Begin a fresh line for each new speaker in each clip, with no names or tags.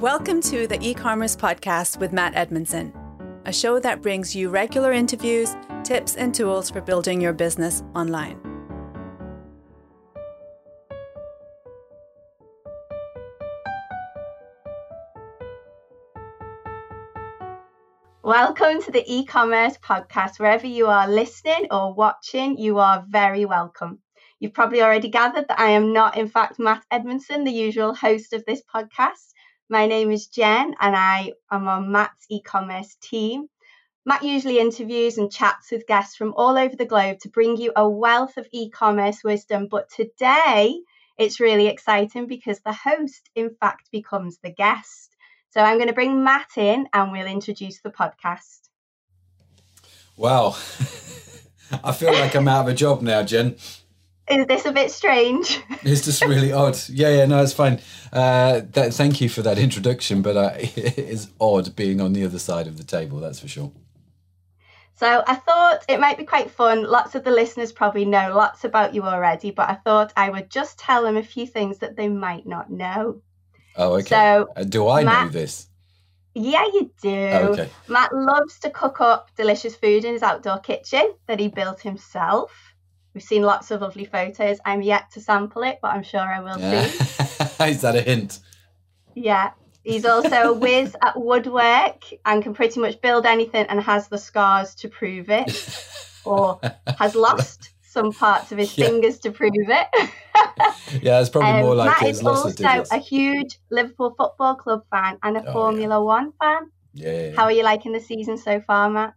Welcome to the e commerce podcast with Matt Edmundson, a show that brings you regular interviews, tips, and tools for building your business online.
Welcome to the e commerce podcast. Wherever you are listening or watching, you are very welcome. You've probably already gathered that I am not, in fact, Matt Edmundson, the usual host of this podcast. My name is Jen and I am on Matt's e commerce team. Matt usually interviews and chats with guests from all over the globe to bring you a wealth of e commerce wisdom. But today it's really exciting because the host, in fact, becomes the guest. So I'm going to bring Matt in and we'll introduce the podcast.
Wow. I feel like I'm out of a job now, Jen.
Is this a bit strange?
It's just really odd. Yeah, yeah, no, it's fine. Uh, that, thank you for that introduction, but uh, it is odd being on the other side of the table, that's for sure.
So I thought it might be quite fun. Lots of the listeners probably know lots about you already, but I thought I would just tell them a few things that they might not know.
Oh, okay. So, uh, do I Matt, know this?
Yeah, you do. Oh, okay. Matt loves to cook up delicious food in his outdoor kitchen that he built himself. We've seen lots of lovely photos. I'm yet to sample it, but I'm sure I will yeah.
see. Is that a hint?
Yeah. He's also a whiz at woodwork and can pretty much build anything and has the scars to prove it, or has lost some parts of his yeah. fingers to prove it.
yeah, it's probably um, more like he's lost digits.
Matt is also a huge Liverpool Football Club fan and a oh, Formula yeah. One fan.
Yeah, yeah,
How are you liking the season so far, Matt?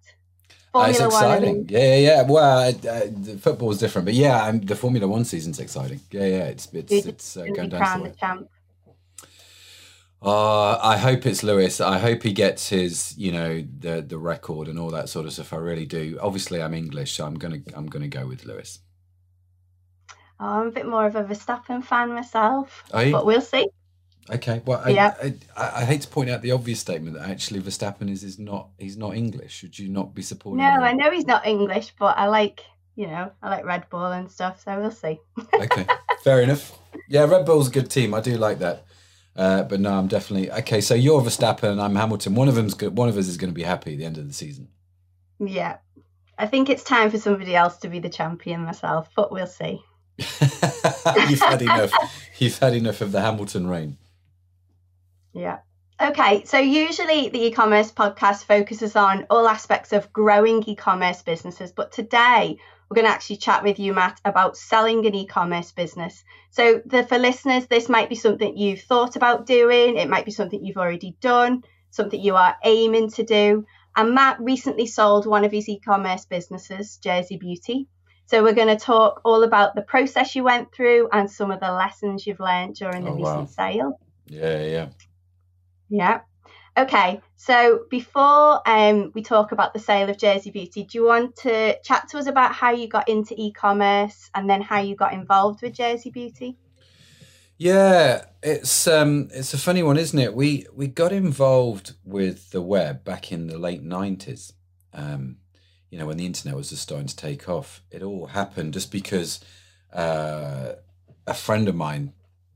Formula it's exciting. One, Yeah, yeah, yeah. Well, uh, the football is different, but yeah, um, the Formula One season's exciting. Yeah, yeah. It's it's it's uh, going down. The champ. Uh, I hope it's Lewis. I hope he gets his, you know, the the record and all that sort of stuff. I really do. Obviously, I'm English, so I'm gonna I'm gonna go with Lewis.
Oh, I'm a bit more of a Verstappen fan myself, but we'll see.
Okay, well, I, yeah. I, I, I, hate to point out the obvious statement that actually Verstappen is is not he's not English. Should you not be supporting?
No, him? I know he's not English, but I like you know I like Red Bull and stuff, so we'll see.
okay, fair enough. Yeah, Red Bull's a good team. I do like that. Uh, but no, I'm definitely okay. So you're Verstappen and I'm Hamilton. One of them's good. One of us is going to be happy at the end of the season.
Yeah, I think it's time for somebody else to be the champion myself, but we'll see.
You've had enough. You've had enough of the Hamilton reign.
Yeah. Okay, so usually the e commerce podcast focuses on all aspects of growing e commerce businesses, but today we're going to actually chat with you, Matt, about selling an e commerce business. So, the, for listeners, this might be something you've thought about doing, it might be something you've already done, something you are aiming to do. And Matt recently sold one of his e commerce businesses, Jersey Beauty. So, we're going to talk all about the process you went through and some of the lessons you've learned during the oh, recent wow. sale.
Yeah, yeah.
Yeah. Okay, so before um, we talk about the sale of Jersey Beauty, do you want to chat to us about how you got into e-commerce and then how you got involved with Jersey Beauty?
Yeah, it's um, it's a funny one, isn't it? We we got involved with the web back in the late nineties. Um, you know, when the internet was just starting to take off. It all happened just because uh, a friend of mine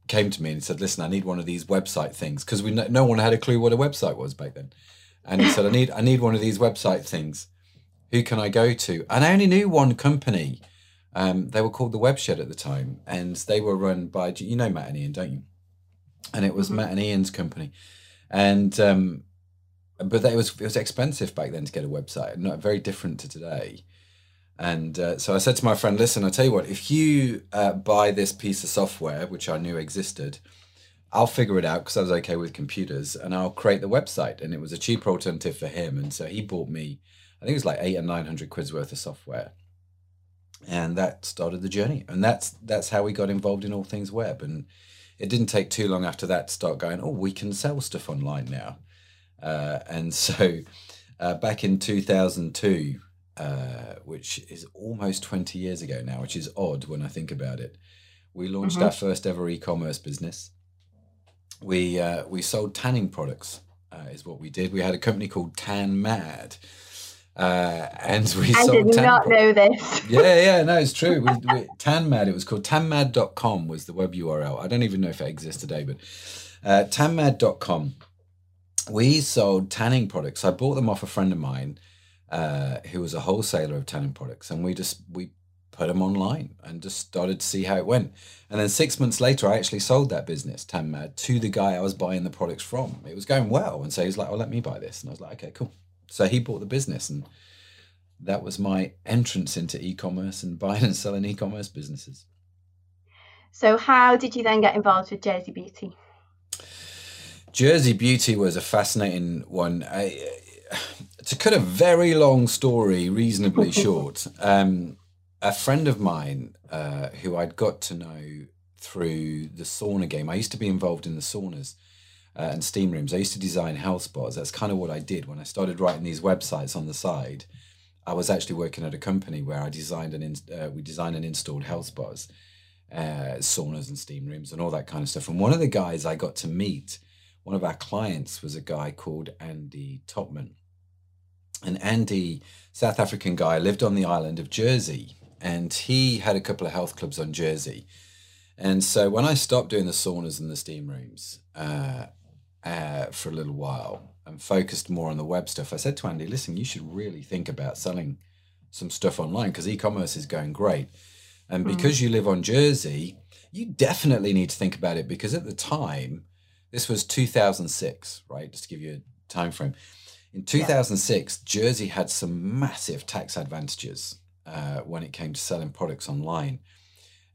came to me and said, "Listen, I need one of these website things," because we no one had a clue what a website was back then. And he said, "I need I need one of these website things. Who can I go to?" And I only knew one company. Um, they were called the Webshed at the time, and they were run by you know Matt and Ian, don't you? And it was mm-hmm. Matt and Ian's company, and um, but it was it was expensive back then to get a website, not very different to today. And uh, so I said to my friend, listen, I'll tell you what, if you uh, buy this piece of software, which I knew existed, I'll figure it out because I was okay with computers and I'll create the website. And it was a cheaper alternative for him. And so he bought me, I think it was like eight or 900 quid's worth of software. And that started the journey. And that's, that's how we got involved in all things web. And it didn't take too long after that to start going, oh, we can sell stuff online now. Uh, and so uh, back in 2002, uh, which is almost 20 years ago now, which is odd when I think about it. We launched mm-hmm. our first ever e-commerce business. We uh, we sold tanning products, uh, is what we did. We had a company called Tan Mad, uh, and we
I
sold.
did not know this.
yeah, yeah, no, it's true. We, we, Tan Mad, it was called tanmad.com was the web URL. I don't even know if it exists today, but uh, tanmad.com we sold tanning products. I bought them off a friend of mine uh, who was a wholesaler of tanning products, and we just we put them online and just started to see how it went. And then six months later, I actually sold that business, TanMad, to the guy I was buying the products from. It was going well, and so he was like, "Oh, let me buy this," and I was like, "Okay, cool." So he bought the business, and that was my entrance into e-commerce and buying and selling e-commerce businesses.
So, how did you then get involved with Jersey Beauty?
Jersey Beauty was a fascinating one. I, to cut a very long story reasonably short, um, a friend of mine uh, who I'd got to know through the sauna game. I used to be involved in the saunas uh, and steam rooms. I used to design health spas. That's kind of what I did when I started writing these websites on the side. I was actually working at a company where I designed and in, uh, we designed and installed health spas, uh, saunas and steam rooms and all that kind of stuff. And one of the guys I got to meet, one of our clients was a guy called Andy Topman. And Andy, South African guy, lived on the island of Jersey and he had a couple of health clubs on Jersey. And so when I stopped doing the saunas and the steam rooms uh, uh, for a little while and focused more on the web stuff, I said to Andy, listen, you should really think about selling some stuff online because e-commerce is going great. And mm. because mm. you live on Jersey, you definitely need to think about it because at the time, this was 2006, right? Just to give you a time frame. In 2006, yeah. Jersey had some massive tax advantages uh, when it came to selling products online,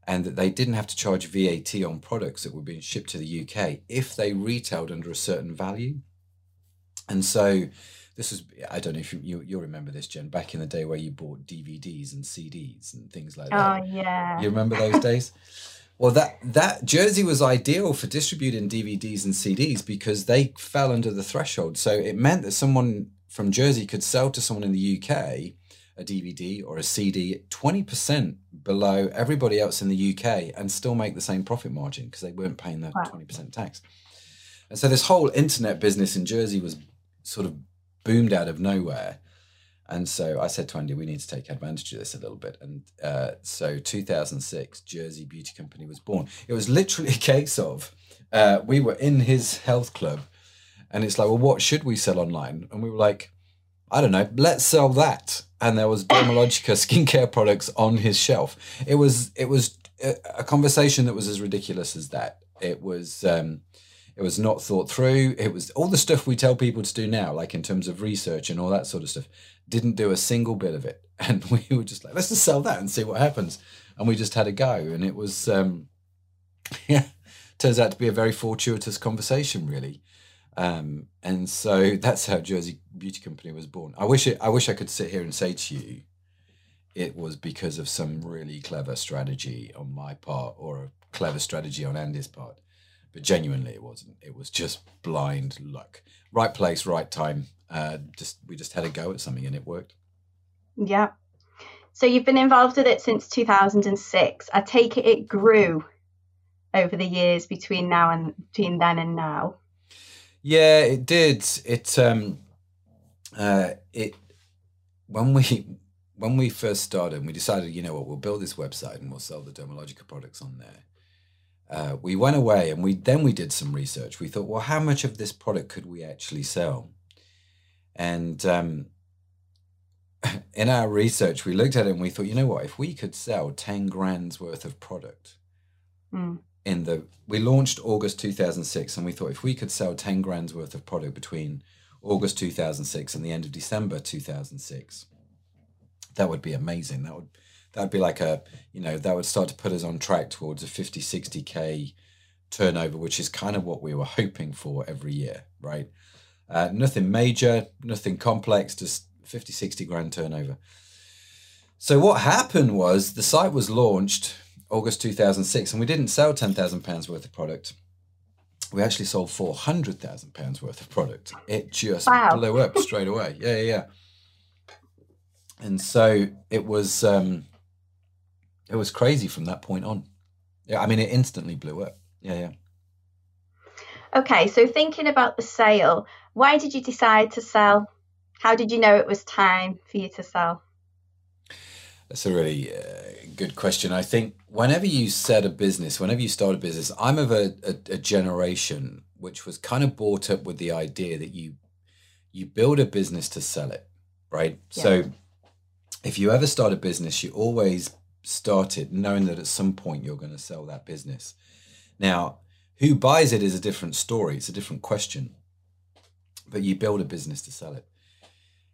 and that they didn't have to charge VAT on products that were being shipped to the UK if they retailed under a certain value. And so, this was I don't know if you, you you remember this, Jen, back in the day where you bought DVDs and CDs and things like that.
Oh yeah,
you remember those days? Well, that that Jersey was ideal for distributing DVDs and CDs because they fell under the threshold. So it meant that someone from Jersey could sell to someone in the UK a DVD or a CD 20% below everybody else in the UK and still make the same profit margin because they weren't paying the wow. 20% tax. And so this whole internet business in Jersey was sort of boomed out of nowhere. And so I said to Andy, we need to take advantage of this a little bit. And uh, so 2006, Jersey Beauty Company was born. It was literally a case of uh, we were in his health club and it's like, well, what should we sell online? And we were like, I don't know, let's sell that. And there was Dermalogica skincare products on his shelf. It was it was a conversation that was as ridiculous as that. It was um, it was not thought through. It was all the stuff we tell people to do now, like in terms of research and all that sort of stuff. Didn't do a single bit of it, and we were just like, let's just sell that and see what happens. And we just had a go, and it was um, yeah, turns out to be a very fortuitous conversation, really. Um, and so that's how Jersey Beauty Company was born. I wish it, I wish I could sit here and say to you, it was because of some really clever strategy on my part or a clever strategy on Andy's part. But genuinely, it wasn't. It was just blind luck. Right place, right time. Uh, just we just had a go at something and it worked.
Yeah. So you've been involved with it since 2006. I take it it grew over the years between now and between then and now.
Yeah, it did. It um, uh, it when we when we first started, we decided, you know what, we'll build this website and we'll sell the Dermalogica products on there. Uh, we went away and we then we did some research. We thought, well, how much of this product could we actually sell? And um, in our research, we looked at it and we thought, you know what, if we could sell ten grand's worth of product. Mm in the we launched August 2006 and we thought if we could sell 10 grand's worth of product between August 2006 and the end of December 2006 that would be amazing that would that would be like a you know that would start to put us on track towards a 50 60k turnover which is kind of what we were hoping for every year right uh, nothing major nothing complex just 50 60 grand turnover so what happened was the site was launched August 2006, and we didn't sell £10,000 worth of product. We actually sold £400,000 worth of product. It just wow. blew up straight away. Yeah, yeah, yeah. And so it was, um, it was crazy from that point on. Yeah, I mean, it instantly blew up. Yeah, yeah.
Okay, so thinking about the sale, why did you decide to sell? How did you know it was time for you to sell?
That's a really uh, good question. I think whenever you set a business, whenever you start a business, I'm of a, a, a generation which was kind of brought up with the idea that you you build a business to sell it, right? Yeah. So if you ever start a business, you always start it knowing that at some point you're going to sell that business. Now, who buys it is a different story. It's a different question. But you build a business to sell it.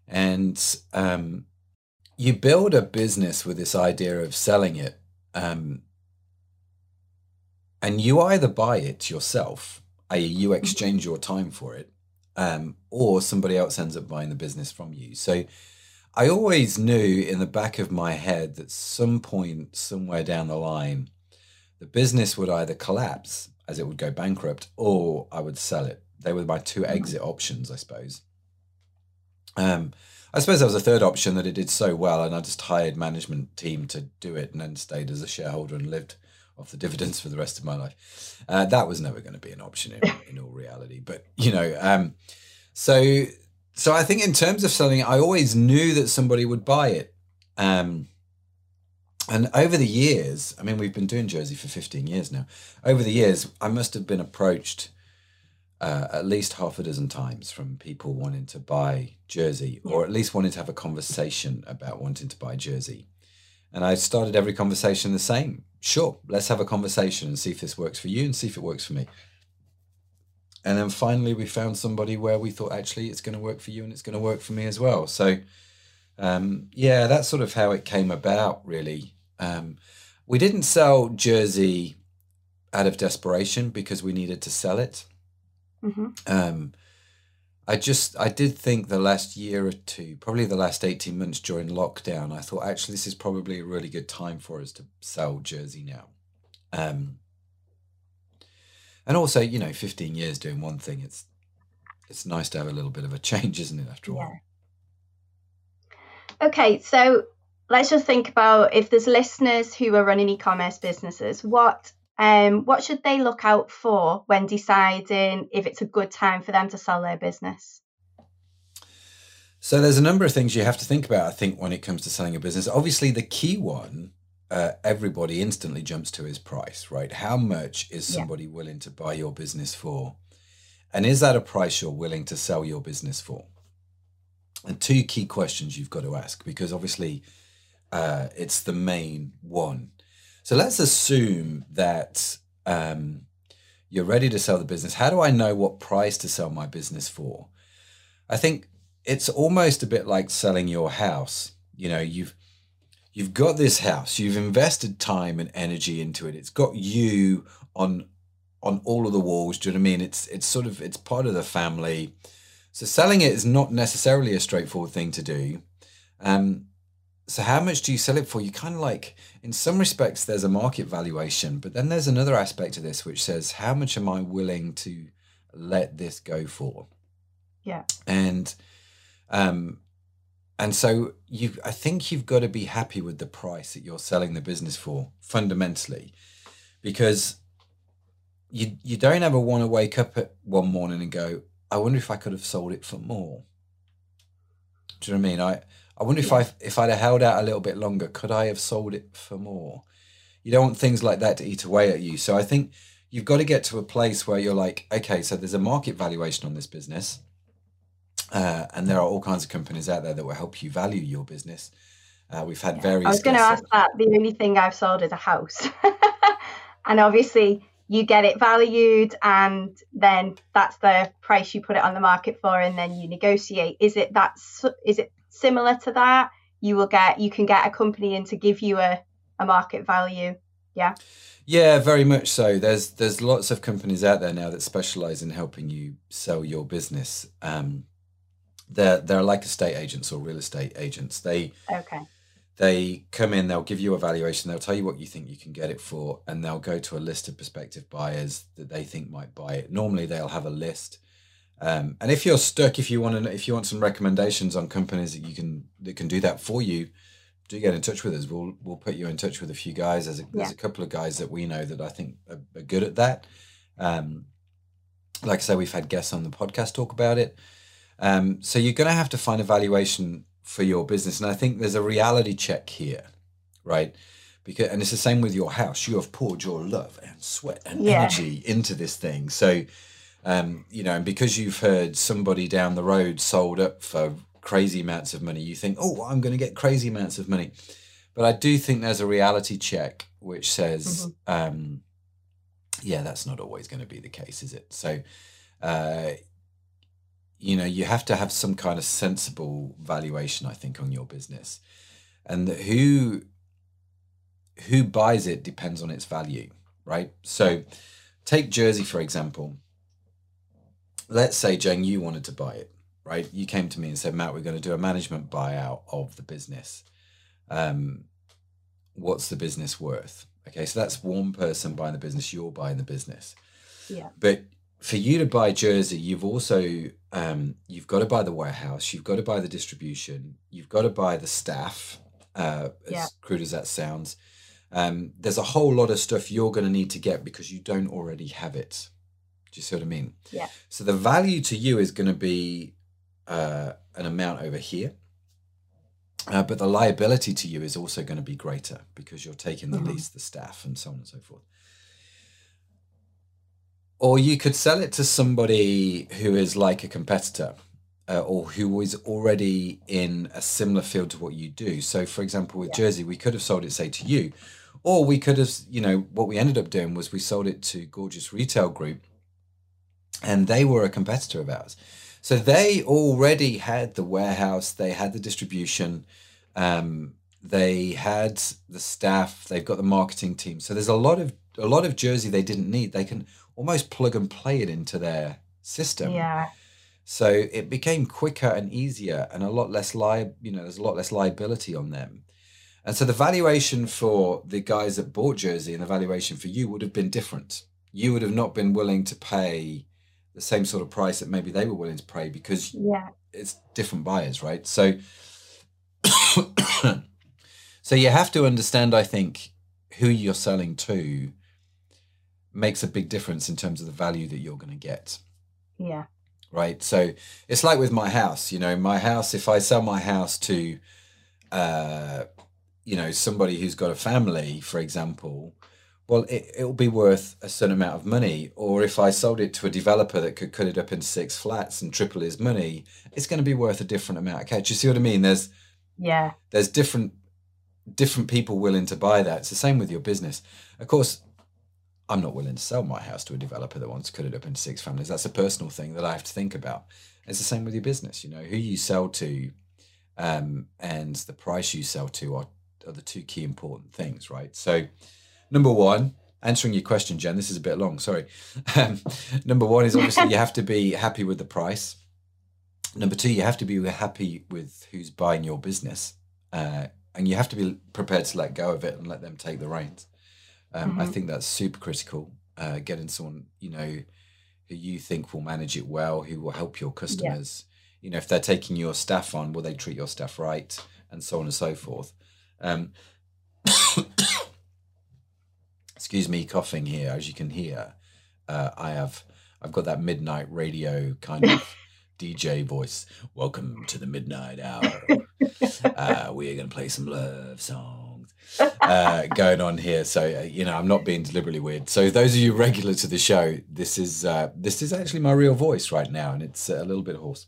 And um, you build a business with this idea of selling it. Um, and you either buy it yourself, i.e., you mm-hmm. exchange your time for it, um, or somebody else ends up buying the business from you. So I always knew in the back of my head that some point, somewhere down the line, the business would either collapse as it would go bankrupt or I would sell it. They were my two mm-hmm. exit options, I suppose. Um, I suppose there was a third option that it did so well, and I just hired management team to do it, and then stayed as a shareholder and lived off the dividends for the rest of my life. Uh, that was never going to be an option in, in all reality. But you know, um, so so I think in terms of selling, I always knew that somebody would buy it. Um, and over the years, I mean, we've been doing Jersey for 15 years now. Over the years, I must have been approached uh, at least half a dozen times from people wanting to buy Jersey or at least wanting to have a conversation about wanting to buy Jersey. And I started every conversation the same. Sure, let's have a conversation and see if this works for you and see if it works for me. And then finally, we found somebody where we thought actually it's going to work for you and it's going to work for me as well. So, um, yeah, that's sort of how it came about, really. Um, we didn't sell Jersey out of desperation because we needed to sell it. Mm-hmm. Um, I just, I did think the last year or two, probably the last 18 months during lockdown, I thought actually this is probably a really good time for us to sell Jersey now. Um, and also you know 15 years doing one thing it's it's nice to have a little bit of a change isn't it after a while?
Okay so let's just think about if there's listeners who are running e-commerce businesses what um, what should they look out for when deciding if it's a good time for them to sell their business?
So there's a number of things you have to think about i think when it comes to selling a business. Obviously the key one uh, everybody instantly jumps to his price, right? How much is somebody yeah. willing to buy your business for? And is that a price you're willing to sell your business for? And two key questions you've got to ask because obviously uh, it's the main one. So let's assume that um, you're ready to sell the business. How do I know what price to sell my business for? I think it's almost a bit like selling your house. You know, you've you've got this house. You've invested time and energy into it. It's got you on on all of the walls. Do you know what i mean? It's it's sort of it's part of the family. So selling it is not necessarily a straightforward thing to do. Um so how much do you sell it for? You kind of like in some respects there's a market valuation but then there's another aspect of this which says how much am i willing to let this go for?
Yeah.
And um and so you I think you've got to be happy with the price that you're selling the business for fundamentally because you you don't ever want to wake up at one morning and go, I wonder if I could have sold it for more. Do you know what I mean? I I wonder if I if I'd have held out a little bit longer, could I have sold it for more? You don't want things like that to eat away at you. So I think you've got to get to a place where you're like, okay, so there's a market valuation on this business. Uh, and there are all kinds of companies out there that will help you value your business. Uh, we've had various.
I was going to ask that. The only thing I've sold is a house, and obviously you get it valued, and then that's the price you put it on the market for, and then you negotiate. Is it that? Is it similar to that? You will get. You can get a company in to give you a a market value. Yeah.
Yeah, very much so. There's there's lots of companies out there now that specialize in helping you sell your business. Um, they're they're like estate agents or real estate agents. They
okay.
They come in, they'll give you a valuation, they'll tell you what you think you can get it for, and they'll go to a list of prospective buyers that they think might buy it. Normally, they'll have a list, um, and if you're stuck, if you want to, if you want some recommendations on companies that you can that can do that for you, do get in touch with us. We'll we'll put you in touch with a few guys. There's a, yeah. there's a couple of guys that we know that I think are, are good at that. Um, like I say, we've had guests on the podcast talk about it. Um, so you're going to have to find a valuation for your business, and I think there's a reality check here, right? Because and it's the same with your house. You have poured your love and sweat and yeah. energy into this thing, so Um, you know, and because you've heard somebody down the road sold up for crazy amounts of money, you think, oh, I'm going to get crazy amounts of money. But I do think there's a reality check which says, mm-hmm. um, yeah, that's not always going to be the case, is it? So, uh, you know, you have to have some kind of sensible valuation, I think, on your business, and who who buys it depends on its value, right? So, take Jersey for example. Let's say, Jane, you wanted to buy it, right? You came to me and said, Matt, we're going to do a management buyout of the business. Um, what's the business worth? Okay, so that's one person buying the business, you're buying the business.
Yeah.
But for you to buy Jersey, you've also um, you've got to buy the warehouse, you've got to buy the distribution, you've got to buy the staff. Uh, as yeah. crude as that sounds, um, there's a whole lot of stuff you're going to need to get because you don't already have it. Do you see what I mean?
Yeah.
So the value to you is going to be uh, an amount over here. Uh, but the liability to you is also going to be greater because you're taking the mm-hmm. lease, the staff, and so on and so forth. Or you could sell it to somebody who is like a competitor uh, or who is already in a similar field to what you do. So, for example, with yeah. Jersey, we could have sold it, say, to you, or we could have, you know, what we ended up doing was we sold it to Gorgeous Retail Group, and they were a competitor of ours. So they already had the warehouse, they had the distribution, um, they had the staff, they've got the marketing team. So there's a lot of a lot of Jersey they didn't need. They can almost plug and play it into their system.
Yeah.
So it became quicker and easier and a lot less li- you know, there's a lot less liability on them. And so the valuation for the guys that bought Jersey and the valuation for you would have been different. You would have not been willing to pay the same sort of price that maybe they were willing to pay because
yeah.
it's different buyers, right? So so you have to understand, I think, who you're selling to makes a big difference in terms of the value that you're going to get.
Yeah.
Right. So it's like with my house, you know, my house, if I sell my house to, uh, you know, somebody who's got a family, for example, well, it, it'll be worth a certain amount of money. Or if I sold it to a developer that could cut it up into six flats and triple his money, it's going to be worth a different amount of cash. You see what I mean? There's
yeah,
there's different different people willing to buy that. It's the same with your business. Of course, I'm not willing to sell my house to a developer that wants to cut it up into six families. That's a personal thing that I have to think about. It's the same with your business. You know, who you sell to, um, and the price you sell to are, are the two key important things, right? So number one, answering your question, Jen, this is a bit long, sorry. Um, number one is obviously you have to be happy with the price. Number two, you have to be happy with who's buying your business. Uh, and you have to be prepared to let go of it and let them take the reins. Um, mm-hmm. I think that's super critical. Uh, getting someone, you know, who you think will manage it well, who will help your customers. Yeah. You know, if they're taking your staff on, will they treat your staff right? And so on and so forth. Um, excuse me coughing here as you can hear uh, i have i've got that midnight radio kind of dj voice welcome to the midnight hour uh, we're going to play some love songs uh, going on here so uh, you know i'm not being deliberately weird so those of you regular to the show this is uh, this is actually my real voice right now and it's a little bit hoarse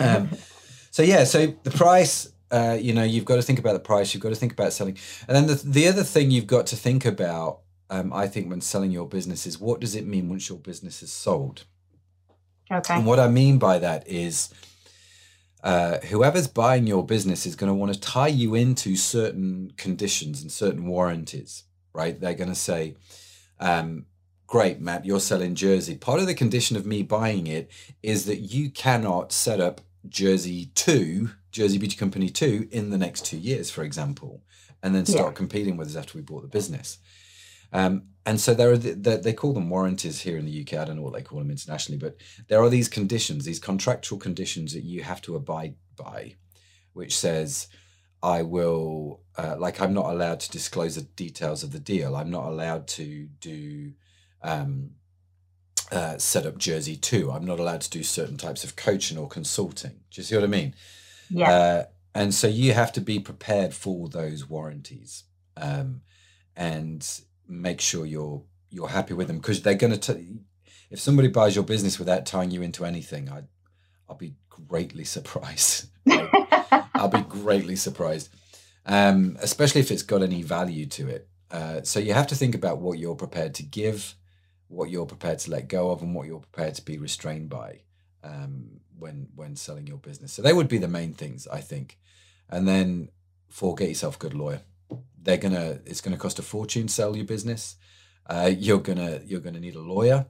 um, so yeah so the price uh, you know, you've got to think about the price. You've got to think about selling, and then the the other thing you've got to think about, um, I think, when selling your business is what does it mean once your business is sold.
Okay.
And what I mean by that is, uh, whoever's buying your business is going to want to tie you into certain conditions and certain warranties, right? They're going to say, um, great, Matt, you're selling Jersey. Part of the condition of me buying it is that you cannot set up Jersey 2 Jersey Beauty Company 2 in the next two years, for example, and then start yeah. competing with us after we bought the business. Um, and so there are the, the, they call them warranties here in the UK. I don't know what they call them internationally, but there are these conditions, these contractual conditions that you have to abide by, which says, I will, uh, like, I'm not allowed to disclose the details of the deal. I'm not allowed to do um, uh, set up Jersey 2. I'm not allowed to do certain types of coaching or consulting. Do you see what I mean?
Yeah. Uh,
and so you have to be prepared for those warranties um, and make sure you're you're happy with them because they're going to if somebody buys your business without tying you into anything, I, I'll be greatly surprised. I'll be greatly surprised, um, especially if it's got any value to it. Uh, so you have to think about what you're prepared to give, what you're prepared to let go of, and what you're prepared to be restrained by um, when when selling your business. So they would be the main things, I think. And then for get yourself a good lawyer. They're gonna it's gonna cost a fortune to sell your business. Uh, you're gonna you're gonna need a lawyer.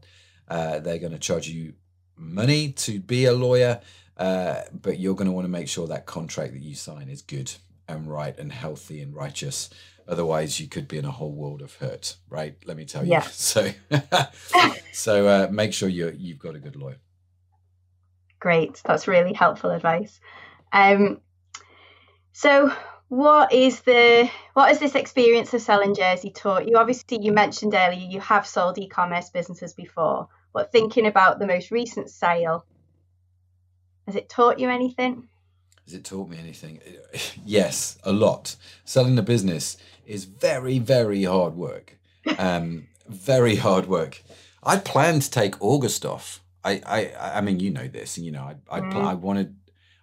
Uh, they're gonna charge you money to be a lawyer, uh, but you're gonna want to make sure that contract that you sign is good and right and healthy and righteous. Otherwise, you could be in a whole world of hurt, right? Let me tell you.
Yeah.
So, so uh, make sure you you've got a good lawyer.
Great, that's really helpful advice. Um, so, what is the what has this experience of selling jersey taught you? Obviously, you mentioned earlier you have sold e-commerce businesses before, but thinking about the most recent sale, has it taught you anything?
Has it taught me anything? Yes, a lot. Selling a business is very, very hard work. Um, very hard work. I planned to take August off. I, I, I mean, you know this, and you know, I, I, pl- I wanted.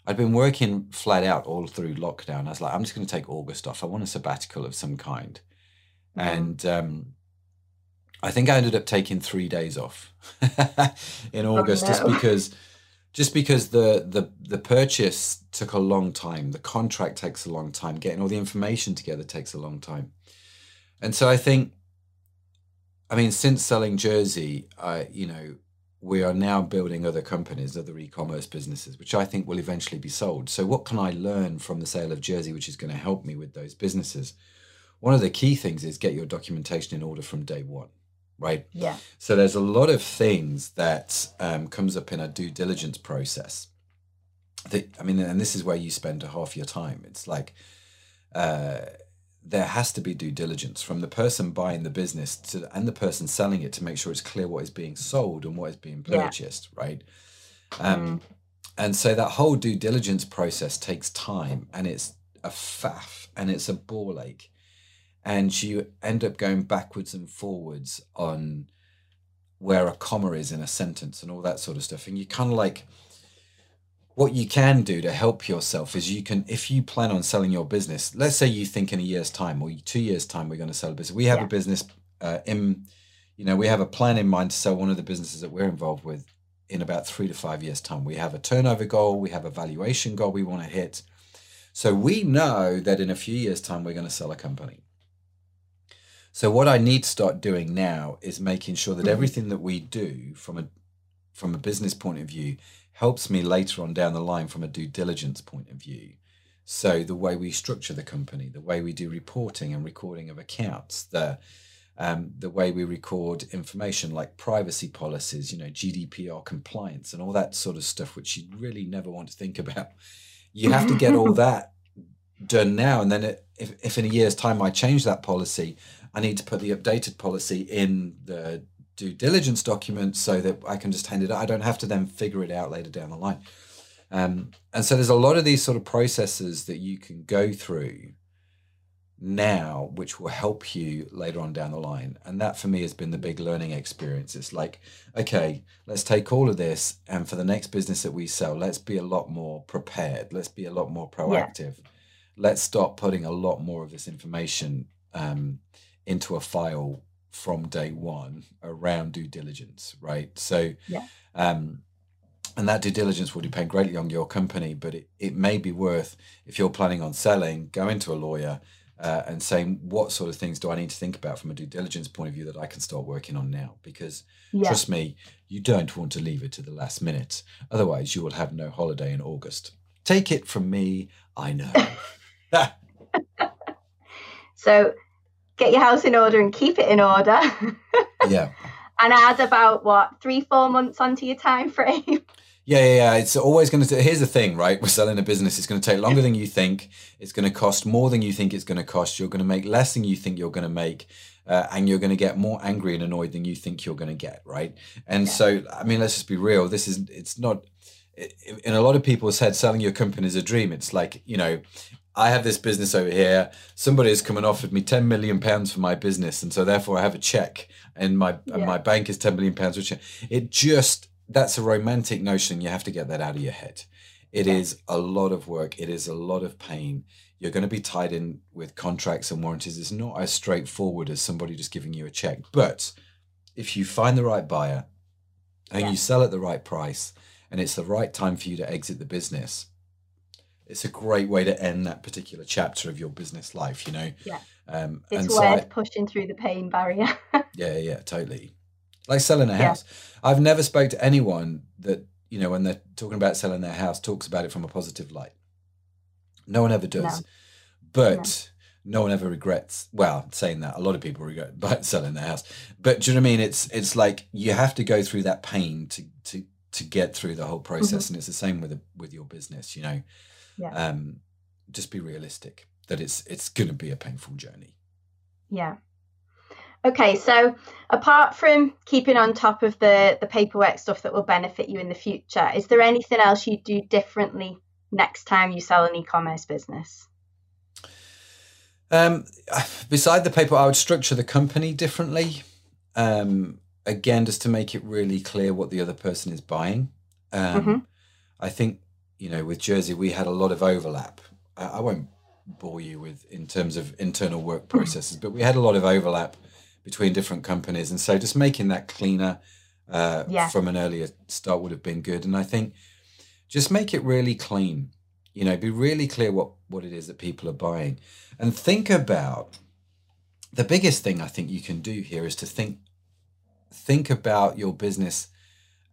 I'd been working flat out all through lockdown. I was like, I'm just going to take August off. I want a sabbatical of some kind,
Mhm.
and um, I think I ended up taking three days off in August just
no.
because just because the the the purchase took a long time the contract takes a long time getting all the information together takes a long time and so i think i mean since selling jersey i you know we are now building other companies other e-commerce businesses which i think will eventually be sold so what can i learn from the sale of jersey which is going to help me with those businesses one of the key things is get your documentation in order from day one right
Yeah.
so there's a lot of things that um, comes up in a due diligence process. That I mean, and this is where you spend a half your time. It's like uh, there has to be due diligence from the person buying the business to and the person selling it to make sure it's clear what is being sold and what is being
Yeah.
purchased, right? Um, And so that whole due diligence process takes time, and it's a faff, and it's a ball ache and you end up going backwards and forwards on where a comma is in a sentence and all that sort of stuff. And you kind of like what you can do to help yourself is you can, if you plan on selling your business, let's say you think in a year's time or two years' time we're going to sell a business. We have
Yeah.
a business uh, in, you know, we have a plan in mind to sell one of the businesses that we're involved with in about three to five years' time. We have a turnover goal, we have a valuation goal we want to hit. So we know that in a few years' time we're going to sell a company. So what I need to start doing now is making sure that
Mhm.
everything that we do from a from a business point of view helps me later on down the line from a due diligence point of view. So the way we structure the company, the way we do reporting and recording of accounts, the um, the way we record information like privacy policies, you know, GDPR compliance and all that sort of stuff, which you really never want to think about. You have to get all that done now. And then it, if, if in a year's time I change that policy, I need to put the updated policy in the due diligence document so that I can just hand it out. I don't have to then figure it out later down the line. Um, and so there's a lot of these sort of processes that you can go through now, which will help you later on down the line. And that for me has been the big learning experience. It's like, okay, let's take all of this, and for the next business that we sell, let's be a lot more prepared. Let's be a lot more proactive. Let's start putting a lot more of this information um, into a file from day one around due diligence, right? So,
Yeah.
um, and that due diligence will depend greatly on your company, but it, it may be worth, if you're planning on selling, going to a lawyer uh, and saying, what sort of things do I need to think about from a due diligence point of view that I can start working on now? Because
Yeah.
trust me, you don't want to leave it to the last minute. Otherwise, you will have no holiday in August. Take it from me, I know.
So get your house in order and keep it in order.
yeah.
and add about what three, four months onto your time frame.
Yeah, yeah, yeah. It's always going to. Here's the thing, right? We're selling a business. It's going to take longer than you think. It's going to cost more than you think it's going to cost. You're going to make less than you think you're going to make, uh, and you're going to get more angry and annoyed than you think you're going to get, right? And
Yeah.
so, I mean, let's just be real. This is. It's not. In a lot of people's head, selling your company is a dream. It's like you know, I have this business over here. Somebody has come and offered me ten million pounds for my business, and so therefore I have a check, and my yeah. and my bank is ten million pounds. Which it just that's a romantic notion. You have to get that out of your head. It yeah. is a lot of work. It is a lot of pain. You're going to be tied in with contracts and warranties. It's not as straightforward as somebody just giving you a check. But if you find the right buyer and yeah. you sell at the right price, and it's the right time for you to exit the business, it's a great way to end that particular chapter of your business life, you know?
Yeah. Um, it's worth so pushing through the pain barrier.
yeah, yeah, totally. Like selling a house. Yeah. I've never spoke to anyone that, you know, when they're talking about selling their house, talks about it from a positive light. No one ever does. No. But no. no. one ever regrets. Well, saying that, a lot of people regret by selling their house. But do you know what I mean? It's it's like you have to go through that pain to to to get through the whole process, mm-hmm. and it's the same with a, with your business. You know,
yeah.
um, just be realistic that it's it's going to be a painful journey.
Yeah. Okay, so apart from keeping on top of the the paperwork stuff that will benefit you in the future, is there anything else you do differently next time you sell an e-commerce business?
Um, beside the paper, I would structure the company differently. Um, again, just to make it really clear what the other person is buying. Um, mm-hmm. I think you know, with Jersey, we had a lot of overlap. I, I won't bore you with in terms of internal work processes, but we had a lot of overlap between different companies, and so just making that cleaner uh, yeah. from an earlier start would have been good. And I think just make it really clean. You know, be really clear what what it is that people are buying, and think about the biggest thing I think you can do here is to think think about your business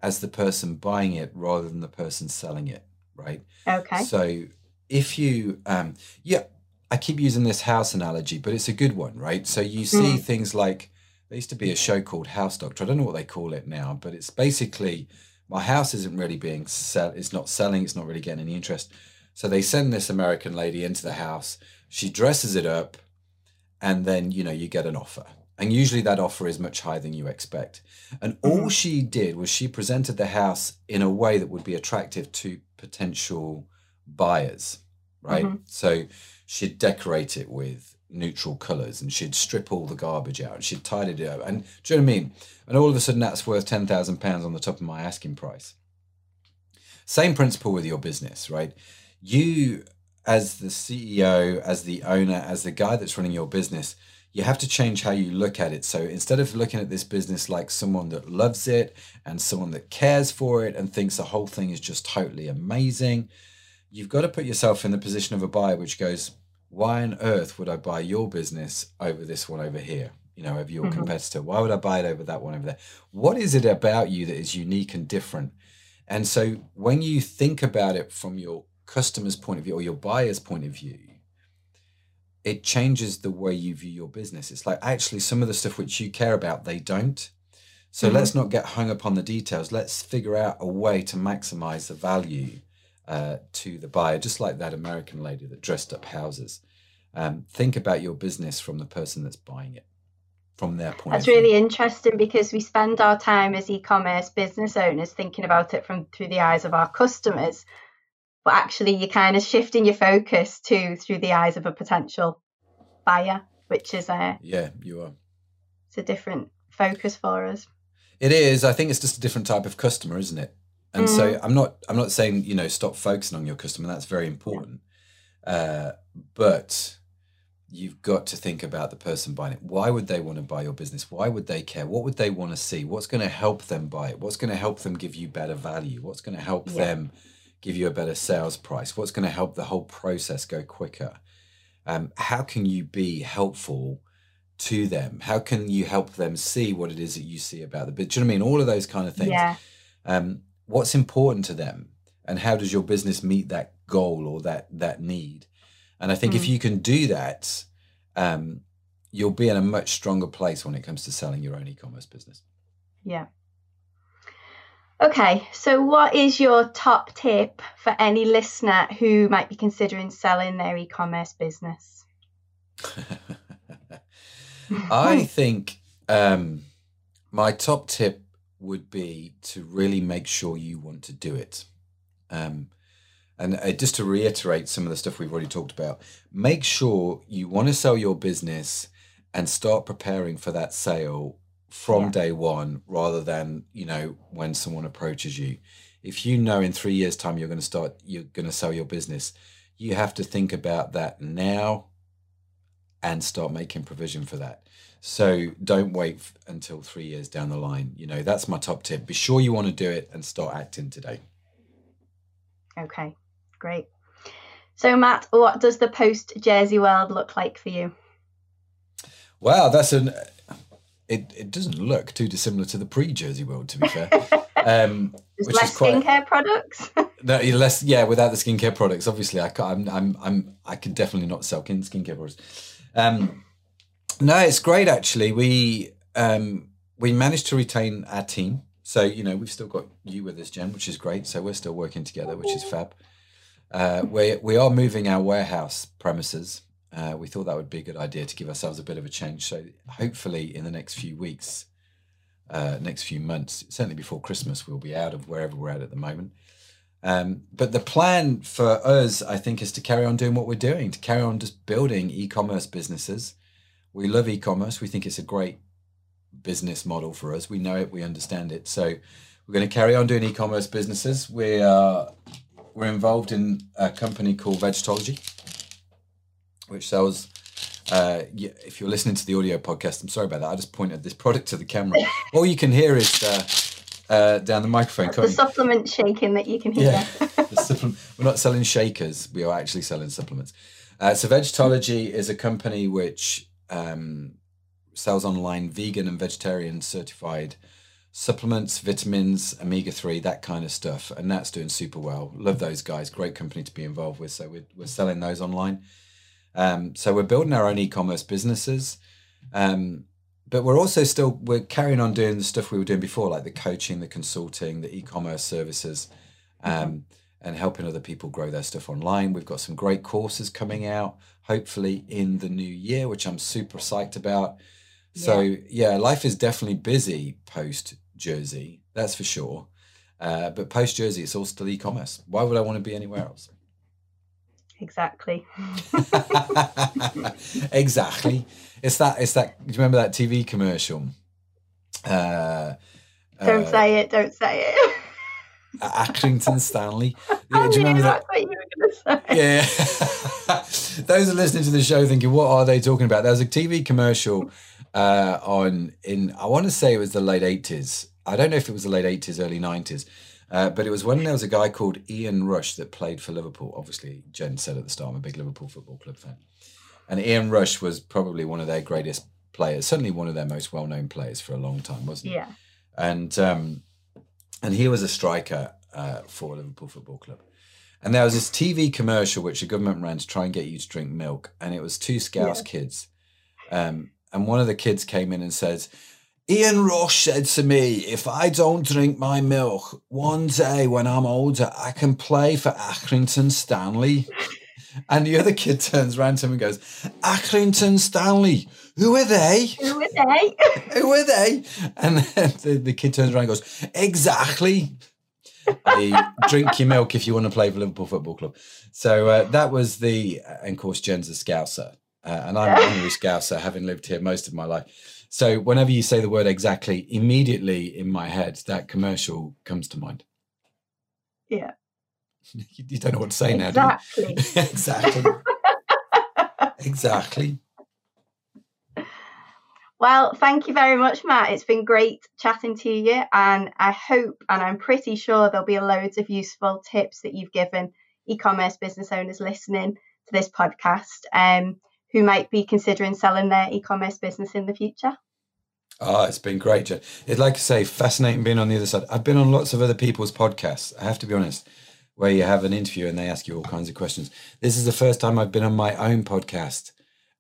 as the person buying it rather than the person selling it right?
Okay.
So if you, um, yeah, I keep using this house analogy, but it's a good one, right? So you see mm. things like there used to be a show called House Doctor. I don't know what they call it now, but it's basically my house isn't really being sell. It's not selling. It's not really getting any interest. So they send this American lady into the house. She dresses it up, and then you know you get an offer. And usually that offer is much higher than you expect. And all mm-hmm. she did was she presented the house in a way that would be attractive to potential buyers, right? Mm-hmm. So she'd decorate it with neutral colors and she'd strip all the garbage out and she'd tidy it up. And do you know what I mean? And all of a sudden that's worth £10,000 on the top of my asking price. Same principle with your business, right? You, as the CEO, as the owner, as the guy that's running your business, you have to change how you look at it. So instead of looking at this business like someone that loves it and someone that cares for it and thinks the whole thing is just totally amazing, you've got to put yourself in the position of a buyer which goes, why on earth would I buy your business over this one over here? You know, over your mm-hmm. competitor? Why would I buy it over that one over there? What is it about you that is unique and different? And so when you think about it from your customer's point of view or your buyer's point of view, it changes the way you view your business. It's like actually some of the stuff which you care about, they don't. So mm-hmm. let's not get hung up on the details. Let's figure out a way to maximize the value uh, to the buyer, just like that American lady that dressed up houses. Um, think about your business from the person that's buying it, from their point.
That's really interesting because we spend our time as e-commerce business owners thinking about it from through the eyes of our customers, but actually you're kind of shifting your focus to through the eyes of a potential buyer, which is a
yeah, you are.
It's a different focus for us.
It is. I think it's just a different type of customer, isn't it? And mm. so I'm not. I'm not saying you know stop focusing on your customer. That's very important. Yeah. Uh, but you've got to think about the person buying it. Why would they want to buy your business? Why would they care? What would they want to see? What's going to help them buy it? What's going to help them give you better value? What's going to help yeah. them give you a better sales price? What's going to help the whole process go quicker? Um, how can you be helpful to them? How can you help them see what it is that you see about the business? Do you know what I mean? All of those kind of things.
Yeah.
Um, what's important to them, and how does your business meet that goal or that that need? And I think mm. if you can do that, um, you'll be in a much stronger place when it comes to selling your own e-commerce business.
Yeah. Okay, so what is your top tip for any listener who might be considering selling their e commerce business?
I think um, my top tip would be to really make sure you want to do it. Um, And uh, just to reiterate some of the stuff we've already talked about, make sure you want to sell your business and start preparing for that sale from
Yeah.
day one rather than, you know, when someone approaches you. If you know in three years' time you're going to start, you're going to sell your business, you have to think about that now and start making provision for that. So don't wait f- until three years down the line. You know, that's my top tip. Be sure you want to do it and start acting today.
Okay, great. So, Matt, what does the post Jersey world look like for you?
Wow, that's an. It, it doesn't look too dissimilar to the pre Jersey world, to be fair. Um, which
less
is quite
skincare products.
no, less. Yeah, without the skincare products, obviously, I can't, I'm I'm I'm I could definitely not sell kin- skincare products. Um, no, it's great actually. We um we managed to retain our team, so you know we've still got you with us, Jen, which is great. So we're still working together, which is fab. Uh, we we are moving our warehouse premises. Uh, we thought that would be a good idea to give ourselves a bit of a change. So hopefully, in the next few weeks, uh, next few months, certainly before Christmas, we'll be out of wherever we're at at the moment. Um, but the plan for us, I think, is to carry on doing what we're doing, to carry on just building e-commerce businesses. We love e-commerce. We think it's a great business model for us. We know it. We understand it. So we're going to carry on doing e-commerce businesses. We are we're involved in a company called Vegetology, which sells. Uh, if you're listening to the audio podcast, I'm sorry about that. I just pointed this product to the camera. All you can hear is uh, uh, down the microphone.
the supplement shaking that you can hear.
Yeah, the supplement. We're not selling shakers. We are actually selling supplements. Uh, so Vegetology is a company which um, sells online vegan and vegetarian certified supplements, vitamins, omega three, that kind of stuff, and that's doing super well. Love those guys. Great company to be involved with. So we're we're selling those online. Um, so we're building our own e-commerce businesses. Um, but we're also still we're carrying on doing the stuff we were doing before, like the coaching, the consulting, the e-commerce services, um, and helping other people grow their stuff online. We've got some great courses coming out, hopefully in the new year, which I'm super psyched about. So yeah, life is definitely busy post Jersey, that's for sure. Uh, but post Jersey, it's all still e-commerce. Why would I want to be anywhere else?
Exactly.
exactly. It's that. It's that. Do you remember that TV commercial? Uh,
Don't
uh,
say it. Don't say it.
Accrington Stanley.
I
Yeah, do you
knew
remember that?
that's what you were going to say.
Yeah. Those are listening to the show thinking, what are they talking about? There was a TV commercial uh, on in I want to say it was the late eighties. I don't know if it was the late eighties, early nineties. Uh, but it was when there was a guy called Ian Rush that played for Liverpool. Obviously, Jen said at the start, I'm a big Liverpool Football Club fan. And Ian Rush was probably one of their greatest players, certainly one of their most well known players for a long time, wasn't he?
Yeah.
and um, and he was a striker uh, for Liverpool Football Club. And there was this TV commercial which the government ran to try and get you to drink milk, and it was two Scouse
Yeah.
kids, um, and one of the kids came in and says, "Ian Rush said to me, if I don't drink my milk, one day when I'm older, I can play for Accrington Stanley." And the other kid turns around to him and goes, Accrington Stanley, who are they?
Who are they?
who are they? And then the, the kid turns around and goes, exactly. Drink your milk if you want to play for Liverpool Football Club. So uh, that was the, and of course, Jen's a Scouser. Uh, and I'm an English Scouser, having lived here most of my life. So whenever you say the word exactly, immediately in my head, that commercial comes to mind.
Yeah.
You, don't know what to say now, do you?
Exactly.
exactly. exactly.
Well, thank you very much, Matt. It's been great chatting to you, and I hope and I'm pretty sure there'll be loads of useful tips that you've given e-commerce business owners listening to this podcast, um, who might be considering selling their e-commerce business in the future.
Oh, it's been great, Jen. It's like I say, fascinating being on the other side. I've been on lots of other people's podcasts. I have to be honest, where you have an interview and they ask you all kinds of questions. This is the first time I've been on my own podcast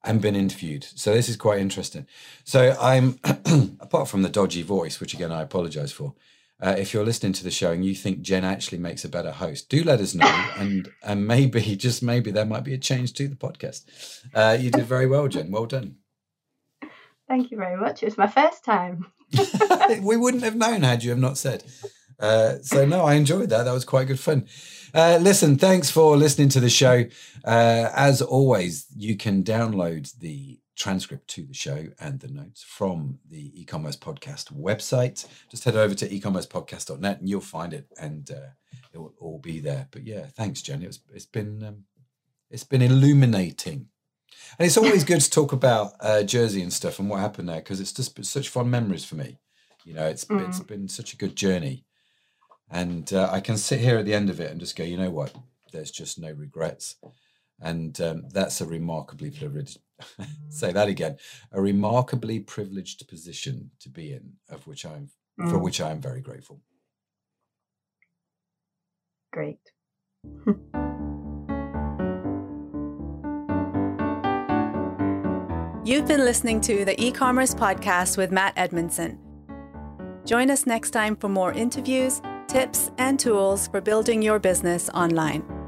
and been interviewed. So this is quite interesting. So I'm, apart from the dodgy voice, which again I apologize for. Uh, if you're listening to the show and you think Jen actually makes a better host, do let us know, and and maybe just maybe there might be a change to the podcast. Uh, you did very well, Jen. Well done.
Thank you very much. It was my first time.
we wouldn't have known had you have not said. Uh, so no, I enjoyed that. That was quite good fun. Uh, listen, thanks for listening to the show. Uh, as always, you can download the transcript to the show and the notes from the e-commerce podcast website. Just head over to ecommercepodcast.net and you'll find it, and uh, it will all be there. But yeah, thanks, Jenny. It's it's been um, it's been illuminating. And it's always good to talk about uh, Jersey and stuff and what happened there because it's just such fun memories for me. You know, it's mm. it's been such a good journey, and uh, I can sit here at the end of it and just go, you know what? There's just no regrets, and um, that's a remarkably privileged. say that again. A remarkably privileged position to be in, of which I'm mm. for which I am very grateful.
Great.
You've been listening to the e commerce podcast with Matt Edmundson. Join us next time for more interviews, tips, and tools for building your business online.